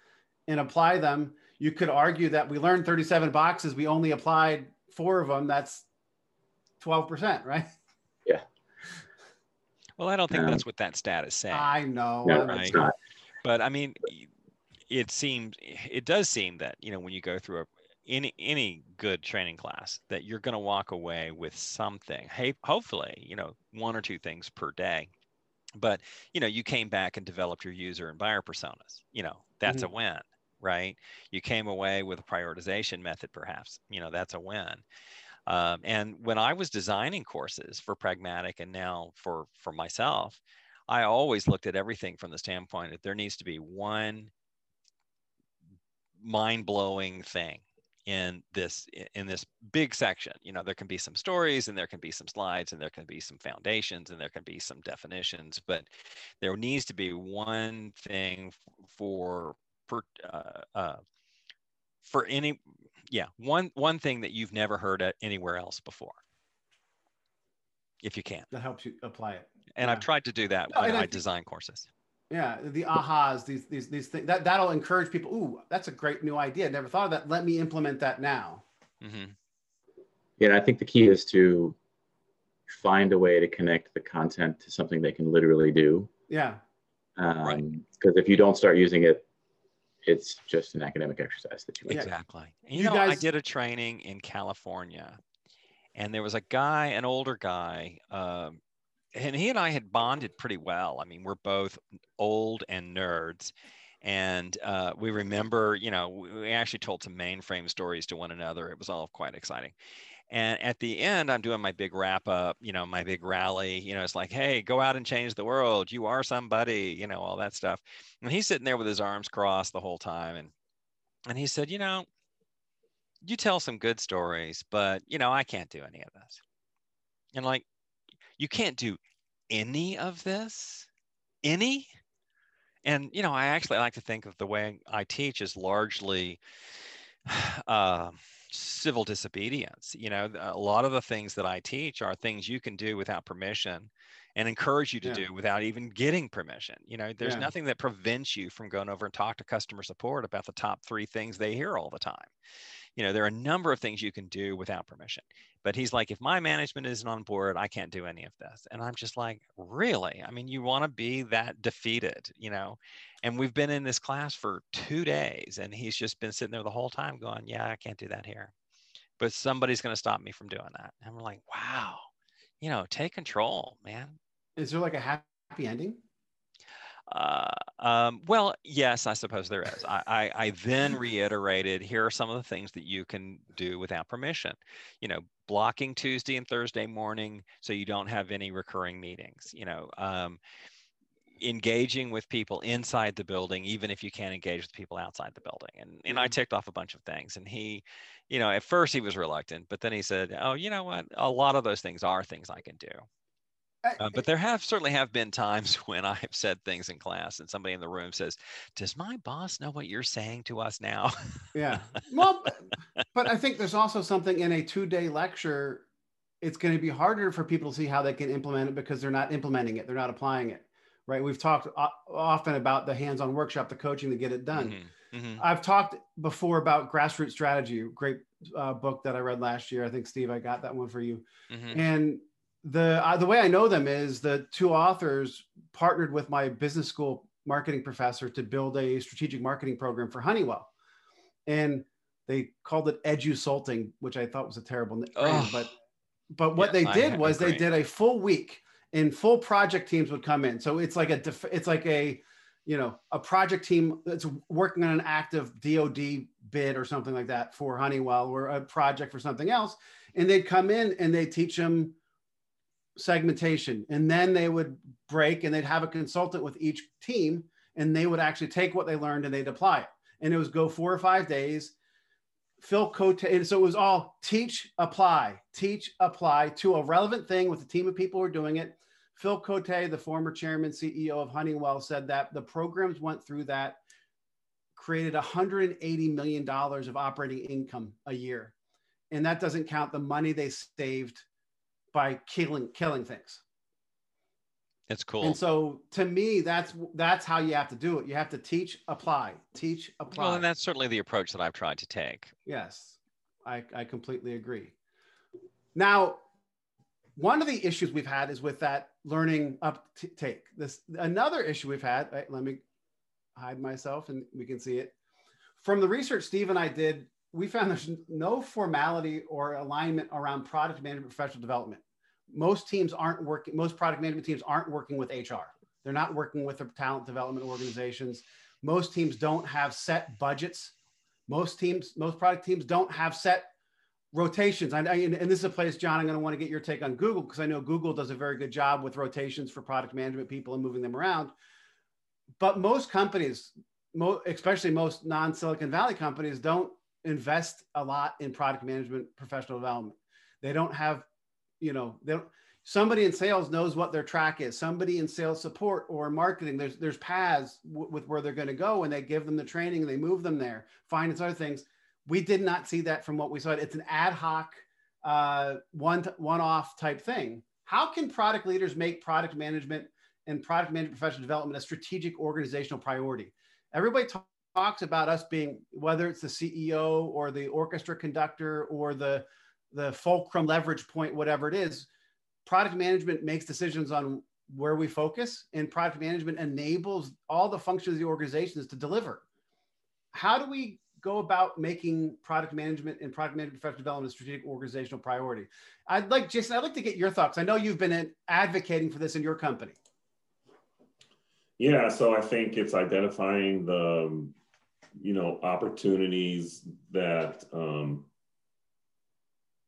and apply them, you could argue that we learned 37 boxes, we only applied four of them. That's 12%, right? Yeah. Well, I don't think um, that's what that stat is saying. I know. No, right? But I mean, it seems, it does seem that, you know, when you go through a, any any good training class that you're going to walk away with something. Hey hopefully you know one or two things per day. But you know you came back and developed your user and buyer personas. You know that's mm-hmm. a win right? You came away with a prioritization method perhaps. You know that's a win. Um, and when i was designing courses for pragmatic and now for for myself i always looked at everything from the standpoint that there needs to be one mind-blowing thing in this in this big section. You know there can be some stories and there can be some slides and there can be some foundations and there can be some definitions but there needs to be one thing for for uh, uh, for any yeah one one thing that you've never heard anywhere else before. If you can. That helps you apply it. And yeah. i've tried to do that no, when i, I design courses yeah, the ahas, these these these things that that'll encourage people. Ooh, that's a great new idea. Never thought of that. Let me implement that now. Mm-hmm. Yeah, I think the key is to find a way to connect the content to something they can literally do. Yeah. Um, right. Because if you don't start using it, it's just an academic exercise that you. Exactly. You, you know, guys... I did a training in California, and there was a guy, an older guy, um, and he and I had bonded pretty well. I mean, we're both old and nerds. and uh, we remember, you know, we actually told some mainframe stories to one another. It was all quite exciting. And at the end, I'm doing my big wrap up, you know, my big rally. You know, it's like, hey, go out and change the world. You are somebody, you know, all that stuff. And he's sitting there with his arms crossed the whole time. And and he said, you know, you tell some good stories, but you know, I can't do any of this. And like, you can't do any of this? Any? And you know, I actually like to think of the way I teach is largely *sighs* uh, civil disobedience. You know, a lot of the things that I teach are things you can do without permission and encourage you to yeah. do without even getting permission. You know, there's yeah. nothing that prevents you from going over and talk to customer support about the top three things they hear all the time. You know, there are a number of things you can do without permission. But he's like, if my management isn't on board, I can't do any of this. And I'm just like, really? I mean, you want to be that defeated, you know? And we've been in this class for two days and he's just been sitting there the whole time going, yeah, I can't do that here. But somebody's going to stop me from doing that. And I'm like, wow, you know, take control, man. Is there like a happy ending? Uh, um, well, yes, I suppose there is. I, I, I, then reiterated here are some of the things that you can do without permission. You know, blocking Tuesday and Thursday morning so you don't have any recurring meetings. You know, um, engaging with people inside the building, even if you can't engage with people outside the building. And, and I mm-hmm. ticked off a bunch of things. And he, you know, at first he was reluctant, but then he said, Oh, you know what? A lot of those things are things I can do. Uh, but there have certainly have been times *laughs* when I've said things in class and somebody in the room says, "Does my boss know what you're saying to us now?" yeah. *laughs* Well, but I think there's also something in a two-day lecture. It's going to be harder for people to see how they can implement it because they're not implementing it. They're not applying it. Right. We've talked often about the hands-on workshop, the coaching to get it done. Mm-hmm. Mm-hmm. I've talked before about grassroots strategy, great uh, book that I read last year. I think Steve, I got that one for you. Mm-hmm. And the uh, the way I know them is the two authors partnered with my business school marketing professor to build a strategic marketing program for Honeywell, and they called it Edusulting, which I thought was a terrible name. Oh. But but what yes, they did was they did a full week, and full project teams would come in. So it's like a def- it's like a you know a project team that's working on an active DoD bid or something like that for Honeywell or a project for something else, and they'd come in and they teach them segmentation. And then they would break and they'd have a consultant with each team and they would actually take what they learned and they'd apply it. And it was go four or five days phil cote and so it was all teach apply teach apply to a relevant thing with a team of people who are doing it. Phil cote the former chairman ceo of honeywell said that the programs went through that created 180 million dollars of operating income a year. And that doesn't count the money they saved by killing killing things. That's cool. And so to me, that's that's how you have to do it. You have to teach, apply, teach, apply. Well, and that's certainly the approach that I've tried to take. Yes, I, I completely agree. Now, one of the issues we've had is with that learning uptake. This another issue we've had. Right, let me hide myself and we can see it. From the research Steve and I did we found there's no formality or alignment around product management professional development. Most teams aren't working, most product management teams aren't working with HR. They're not working with the talent development organizations. Most teams don't have set budgets. Most teams, most product teams don't have set rotations. I, I, and this is a place, John, I'm going to want to get your take on Google because I know Google does a very good job with rotations for product management people and moving them around. But most companies, especially most non Silicon Valley companies, don't invest a lot in product management professional development they don't have you know they don't somebody in sales knows what their track is. Somebody in sales support or marketing there's there's paths w- with where they're going to go and they give them the training and they move them there finance other things. We did not see that from what we saw. It's an ad hoc uh, one one off type thing. How can product leaders make product management and product management professional development a strategic organizational priority? Everybody talks talks about us being whether it's the CEO or the orchestra conductor or the the fulcrum leverage point, whatever it is, product management makes decisions on where we focus, and product management enables all the functions of the organizations to deliver. How do we go about making product management and product management professional development a strategic organizational priority? I'd like, Jason, I'd like to get your thoughts. I know you've been advocating for this in your company. Yeah, so I think it's identifying the, you know, opportunities that, um,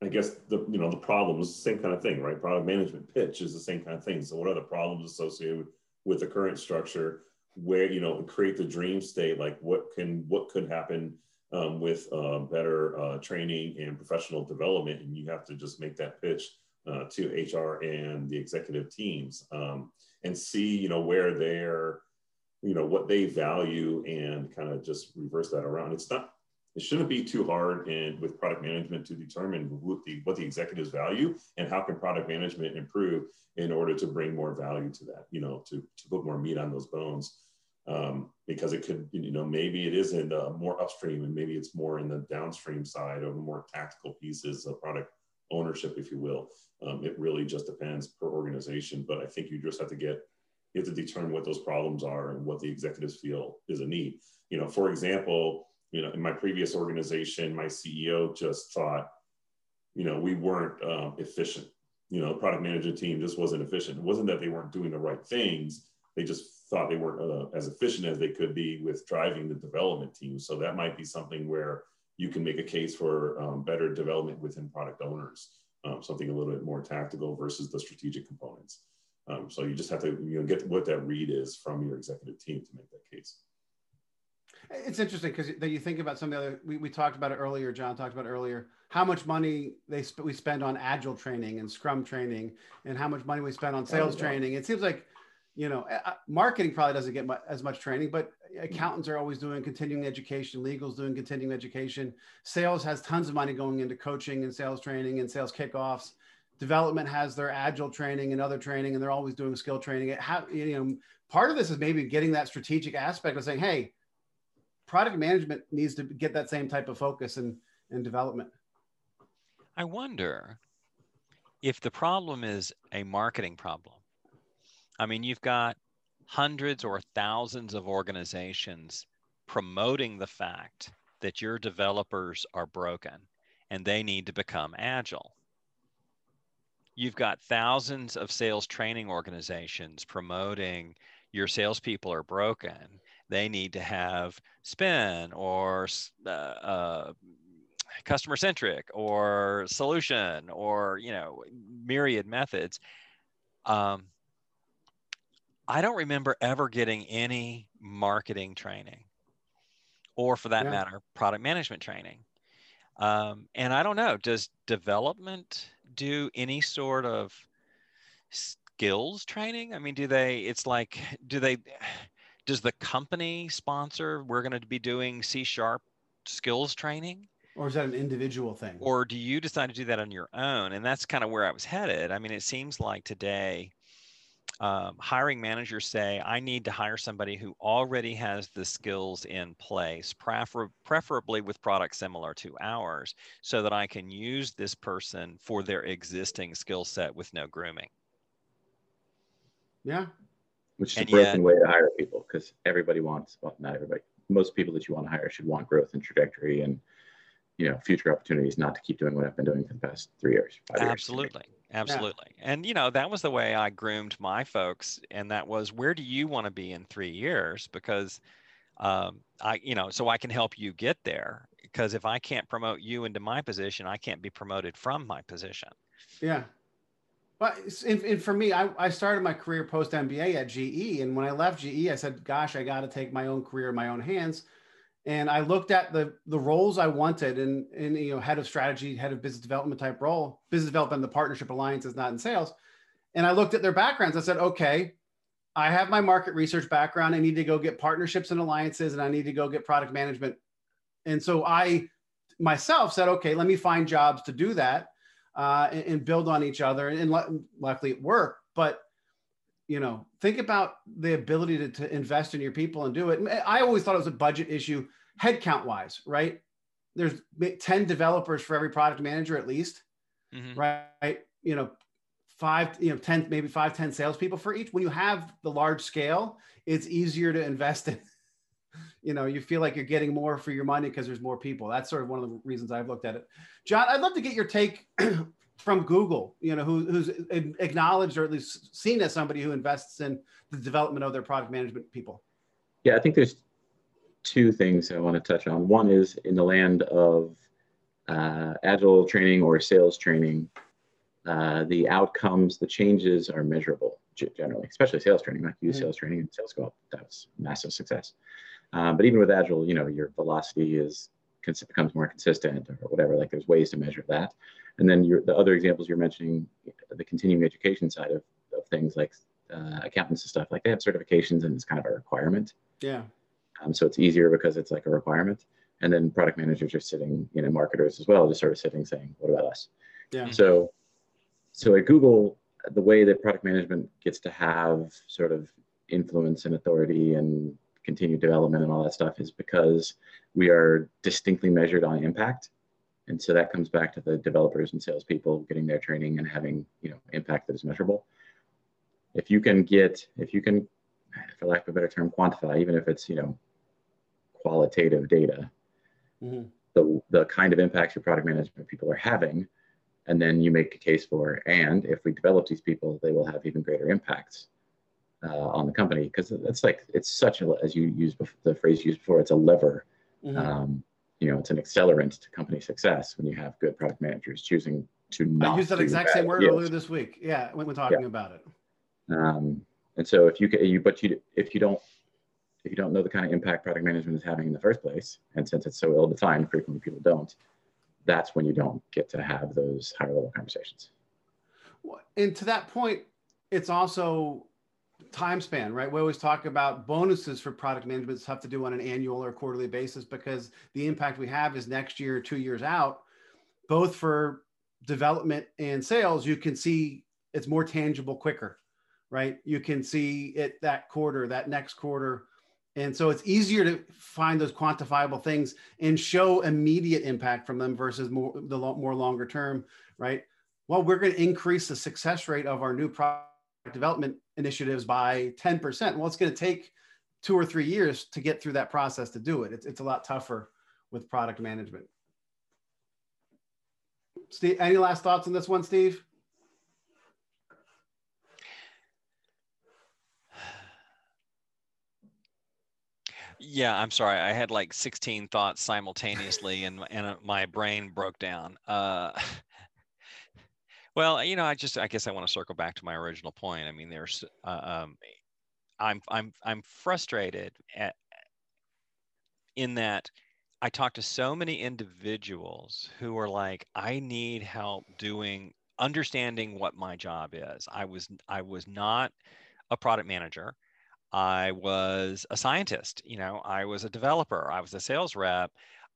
I guess the you know the problems, same kind of thing, right? Product management pitch is the same kind of thing. So what are the problems associated with the current structure? Where you know create the dream state, like what can what could happen um, with uh, better uh, training and professional development, and you have to just make that pitch uh, to HR and the executive teams um, and see, you know, where they're, you know, what they value and kind of just reverse that around. It's not, it shouldn't be too hard and with product management to determine what the, what the executives value and how can product management improve in order to bring more value to that, you know, to, to put more meat on those bones. Um, because it could, you know, maybe it is in the more upstream and maybe it's more in the downstream side of more tactical pieces of product ownership, if you will. Um, it really just depends per organization, but I think you just have to get you have to determine what those problems are and what the executives feel is a need. You know, for example, you know, in my previous organization, my CEO just thought, you know, we weren't um, efficient. You know, product management team just wasn't efficient. It wasn't that they weren't doing the right things; they just thought they weren't uh, as efficient as they could be with driving the development team. So that might be something where you can make a case for um, better development within product owners um, something a little bit more tactical versus the strategic components. Um, so you just have to you know get what that read is from your executive team to make that case. It's interesting because that you think about some of the other. We, we talked about it earlier. John talked about earlier how much money they sp- we spend on agile training and Scrum training, and how much money we spend on sales oh, training. It seems like you know marketing probably doesn't get as much training, but accountants are always doing continuing education, legal's doing continuing education. Sales has tons of money going into coaching and sales training and sales kickoffs. Development has their agile training and other training, and they're always doing skill training. it How, you know, part of this is maybe getting that strategic aspect of saying, hey, product management needs to get that same type of focus and, and development. I wonder if the problem is a marketing problem. I mean, you've got hundreds or thousands of organizations promoting the fact that your developers are broken and they need to become agile. You've got thousands of sales training organizations promoting your salespeople are broken. They need to have spin or uh, uh, customer centric or solution or you know myriad methods. Um, I don't remember ever getting any marketing training or for that yeah. matter, product management training. Um, and I don't know, does development do any sort of skills training? I mean, do they, it's like, do they, *sighs* does the company sponsor, we're going to be doing C sharp skills training? Or is that an individual thing? Or do you decide to do that on your own? And that's kind of where I was headed. I mean, it seems like today, um, hiring managers say, I need to hire somebody who already has the skills in place, prefer- preferably with products similar to ours, so that I can use this person for their existing skill set with no grooming. Yeah. Which is and a broken yet, way to hire people because everybody wants, well, not everybody, most people that you want to hire should want growth and trajectory and you know future opportunities not to keep doing what i've been doing for the past three years absolutely years. Absolutely. Yeah. and you know that was the way i groomed my folks and that was where do you want to be in three years? Because um, i you know so i can help you get there because if i can't promote you into my position i can't be promoted from my position. Yeah well, and, and for me, I, I started my career post MBA at GE. And when I left GE, I said, gosh, I got to take my own career in my own hands and I looked at the the roles I wanted and and you know head of strategy, head of business development type role, business development, the partnership alliances, not in sales. And I looked at their backgrounds. I said, okay, I have my market research background. I need to go get partnerships and alliances, and I need to go get product management. And so I myself said, okay, let me find jobs to do that uh, and, and, build on each other. And luckily it worked. But you know, think about the ability to, to invest in your people and do it. I always thought it was a budget issue, headcount wise, right? There's 10 developers for every product manager at least, mm-hmm. right? You know, five, you know, 10, maybe five, 10 salespeople for each. When you have the large scale, it's easier to invest in. You know, you feel like you're getting more for your money because there's more people. That's sort of one of the reasons I've looked at it. John, I'd love to get your take *clears throat* from Google, you know, who, who's acknowledged or at least seen as somebody who invests in the development of their product management people? Yeah, I think there's two things I want to touch on. One is in the land of uh, agile training or sales training, uh, the outcomes, the changes are measurable generally, especially sales training. Like use mm-hmm. sales training and sales go up. That's massive success. Um, but even with agile, you know, your velocity is becomes more consistent or whatever. Like there's ways to measure that. And then your, the other examples you're mentioning, the continuing education side of, of things like uh, accountants and stuff, like they have certifications and it's kind of a requirement. Yeah. Um, so it's easier because it's like a requirement. And then product managers are sitting, you know, marketers as well, just sort of sitting saying, what about us? Yeah. So, so at Google, the way that product management gets to have sort of influence and authority and continued development and all that stuff is because we are distinctly measured on impact. And so that comes back to the developers and salespeople getting their training and having, you know, impact that is measurable. If you can get, if you can, for lack of a better term, quantify, even if it's, you know, qualitative data, mm-hmm. the, the kind of impacts your product management people are having, and then you make a case for, and if we develop these people, they will have even greater impacts uh, on the company because it's like it's such a as you use the phrase used before, it's a lever. Mm-hmm. Um, you know, it's an accelerant to company success when you have good product managers choosing to not. I used that exact same word earlier this week. Yeah, when we're talking yeah. about it. Um, and so if you you but you if you don't if you don't know the kind of impact product management is having in the first place, and since it's so ill defined, frequently people don't. That's when you don't get to have those higher level conversations. And to that point, it's also time span, right? We always talk about bonuses for product management have to do on an annual or quarterly basis because the impact we have is next year, two years out. Both for development and sales, you can see it's more tangible quicker, right? You can see it that quarter, that next quarter. And so it's easier to find those quantifiable things and show immediate impact from them versus more the more longer term, right? Well, we're going to increase the success rate of our new product development initiatives by 10%. Well, it's going to take two or three years to get through that process to do it. It's, it's a lot tougher with product management. Steve, any last thoughts on this one, Steve? Yeah, I'm sorry. I had like 16 thoughts simultaneously, and and my brain broke down. Uh, *laughs* well, you know, I just I guess I want to circle back to my original point. I mean, there's uh, um, I'm I'm I'm frustrated at in that I talk to so many individuals who are like, I need help doing understanding what my job is. I was I was not a product manager. I was a scientist. You know, I was a developer. I was a sales rep.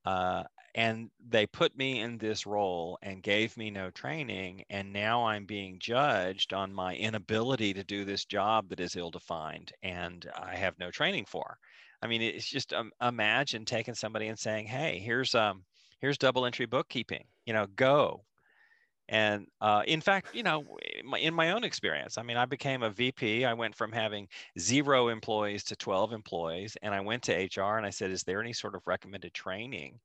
Uh, and they put me in this role and gave me no training and now i'm being judged on my inability to do this job that is ill defined and i have no training for i mean it's just um, imagine taking somebody and saying hey here's um here's double entry bookkeeping you know go and uh, in fact, you know, in my own experience, I mean, I became a VP. I went from having zero employees to 12 employees. And I went to HR and I said, Is there any sort of recommended training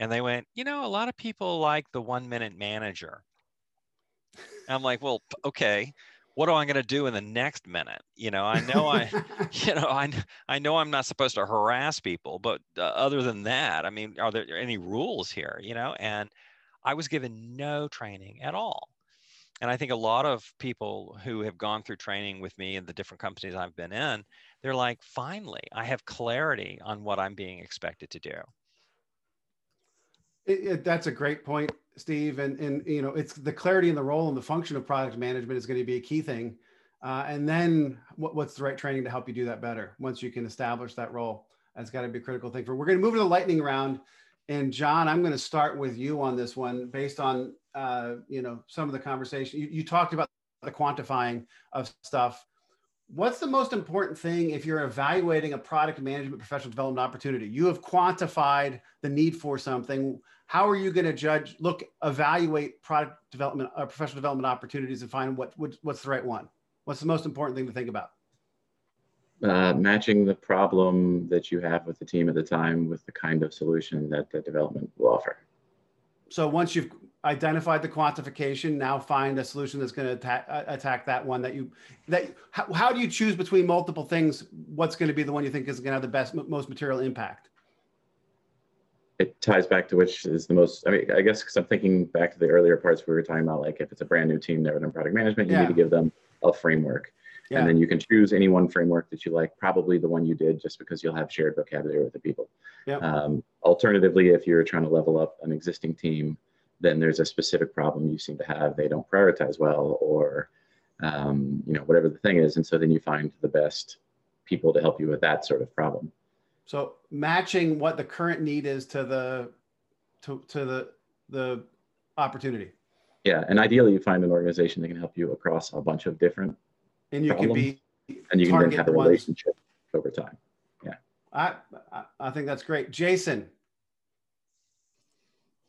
and they went, you know, a lot of people like the one minute manager. And I'm like, well, okay, what am I going to do in the next minute? You know, I know I, *laughs* *laughs* you know, I, I know I'm not supposed to harass people, but uh, other than that, I mean, are there any rules here, you know? And I was given no training at all. And I think a lot of people who have gone through training with me in the different companies I've been in, they're like, finally, I have clarity on what I'm being expected to do. It, it, that's a great point, Steve. And and you know, it's the clarity in the role and the function of product management is going to be a key thing. Uh, and then what, what's the right training to help you do that better once you can establish that role? That's got to be a critical thing for. We're going to move to the lightning round. And John, I'm going to start with you on this one based on uh, you know some of the conversation you, you talked about the quantifying of stuff what's the most important thing if you're evaluating a product management professional development opportunity you have quantified the need for something how are you going to judge look evaluate product development or uh, professional development opportunities and find what, what what's the right one? What's the most important thing to think about? Uh, matching the problem that you have with the team at the time with the kind of solution that the development will offer. So once you've identified the quantification now find a solution that's going to attack, attack that one that you that how, how do you choose between multiple things? What's going to be the one you think is going to have the best most material impact it ties back to which is the most i mean i guess because i'm thinking back to the earlier parts we were talking about like if it's a brand new team never done product management you yeah. need to give them a framework yeah. and then you can choose any one framework that you like probably the one you did just because you'll have shared vocabulary with the people yep. um, alternatively if you're trying to level up an existing team then there's a specific problem you seem to have they don't prioritize well or um, you know whatever the thing is and so then you find the best people to help you with that sort of problem so matching what the current need is to the to, to the the opportunity yeah and ideally you find an organization that can help you across a bunch of different and you can be and you can then have a relationship ones. over time yeah I I think that's great Jason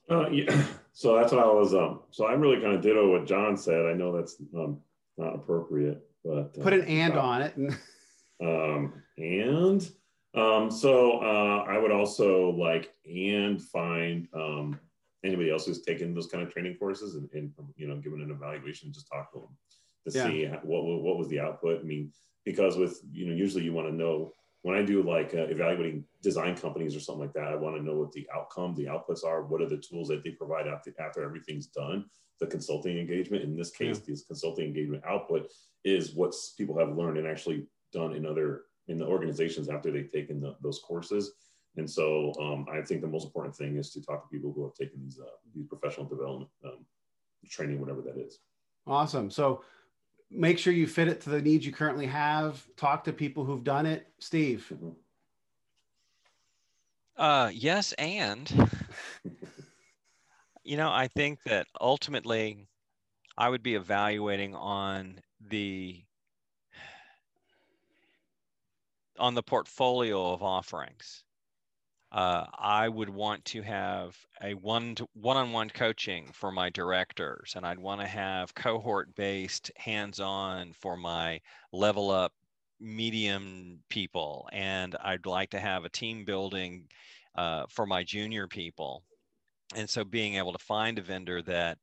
uh, yeah. *coughs* So that's what I was. Um, so I'm really kind of ditto what John said. I know that's um, not appropriate, but uh, put an and uh, on it. And *laughs* um, and um, so uh, I would also like and find um, anybody else who's taken those kind of training courses and, and you know given an evaluation, just talk to them to yeah. see what what was the output. I mean, because with you know usually you want to know when I do like uh, evaluating design companies or something like that, I want to know what the outcome, the outputs are. What are the tools that they provide after, after everything's done? The consulting engagement, in this case, yeah. this consulting engagement output is what people have learned and actually done in other in the organizations after they've taken the, those courses. And so um, I think the most important thing is to talk to people who have taken these uh, these professional development um, training, whatever that is. Awesome. So make sure you fit it to the needs you currently have. Talk to people who've done it. Steve. Uh, yes, and *laughs* you know, I think that ultimately, I would be evaluating on the on the portfolio of offerings uh, I would want to have a one to one-on-one coaching for my directors, and I'd want to have cohort-based hands-on for my level up medium people, and I'd like to have a team building uh, for my junior people. And so, being able to find a vendor that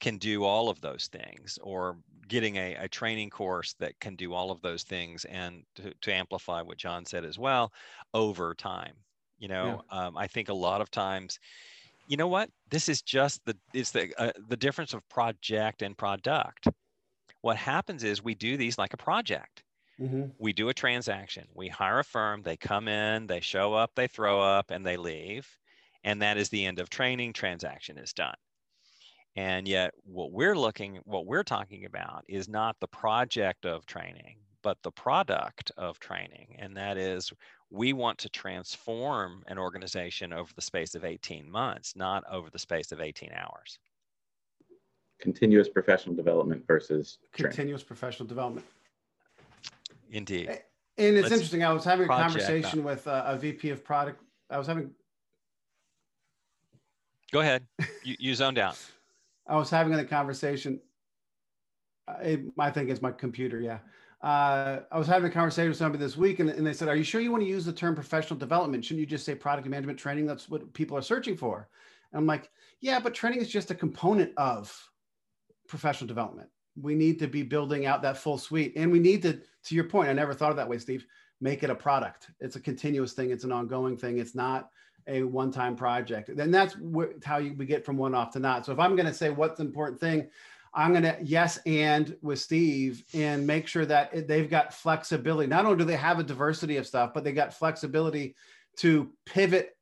can do all of those things, or getting a, a training course that can do all of those things, and to, to amplify what John said as well, over time you know yeah. um, i think a lot of times you know what? This is just the it's the uh, the difference of project and product. What happens is we do these like a project. Mm-hmm. we do a transaction. We hire a firm. They come in they show up they throw up and they leave. And that is the end of training. Transaction is done and yet what we're looking what we're talking about is not the project of training but the product of training and that is we want to transform an organization over the space of 18 months, not over the space of 18 hours. Continuous professional development versus continuous training. professional development. Indeed. And it's Let's interesting. I was having a conversation that. with a, a, VP of product. I was having. Go ahead. You, you zoned out. I was having a conversation. It, I think it's my computer. Yeah uh, I was having a conversation with somebody this week, and, and, they said, "Are you sure you want to use the term professional development? Shouldn't you just say product management training? That's what people are searching for." And I'm like, "Yeah, but training is just a component of professional development. We need to be building out that full suite, and we need to, to your point, I never thought of that way, Steve. Make it a product. It's a continuous thing. It's an ongoing thing. It's not." A one-time project. Then that's wh- how you, we get from one off to not. So if I'm going to say what's important thing, I'm going to yes and with Steve and make sure that they've got flexibility. Not only do they have a diversity of stuff, but they got flexibility to pivot.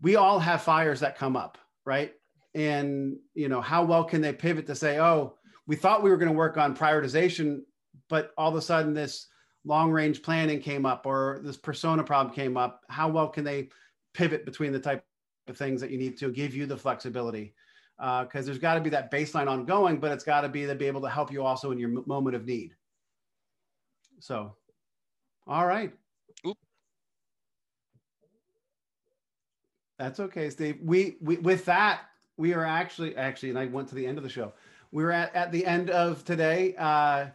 We all have fires that come up, right? And you know, how well can they pivot to say, "Oh, we thought we were going to work on prioritization, but all of a sudden this long range planning came up or this persona problem came up." How well can they pivot between the type of things that you need to give you the flexibility? because uh, there's got to be that baseline ongoing, but it's got to be to be able to help you also in your moment of need. So, all right. Oop. That's okay, Steve. We, we with that we are actually actually, and I went to the end of the show. We're at at the end of today. Uh,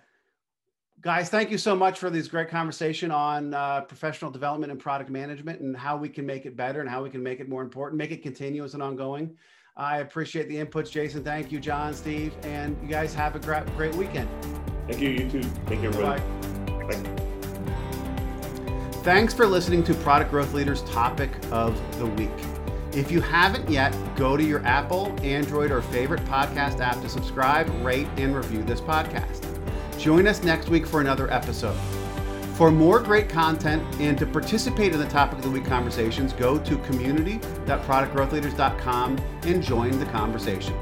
guys thank you so much for this great conversation on uh, professional development and product management and how we can make it better and how we can make it more important make it continuous and ongoing I appreciate the inputs, Jason. Thank you, John, Steve, and you guys have a great, great weekend. Thank you. You too. Thank you. Bye. Thanks for listening to Product Growth Leaders Topic of the Week. If you haven't yet, go to your Apple, Android, or favorite podcast app to subscribe, rate, and review this podcast. Join us next week for another episode. For more great content and to participate in the Topic of the Week conversations, go to community.productgrowthleaders.com and join the conversation.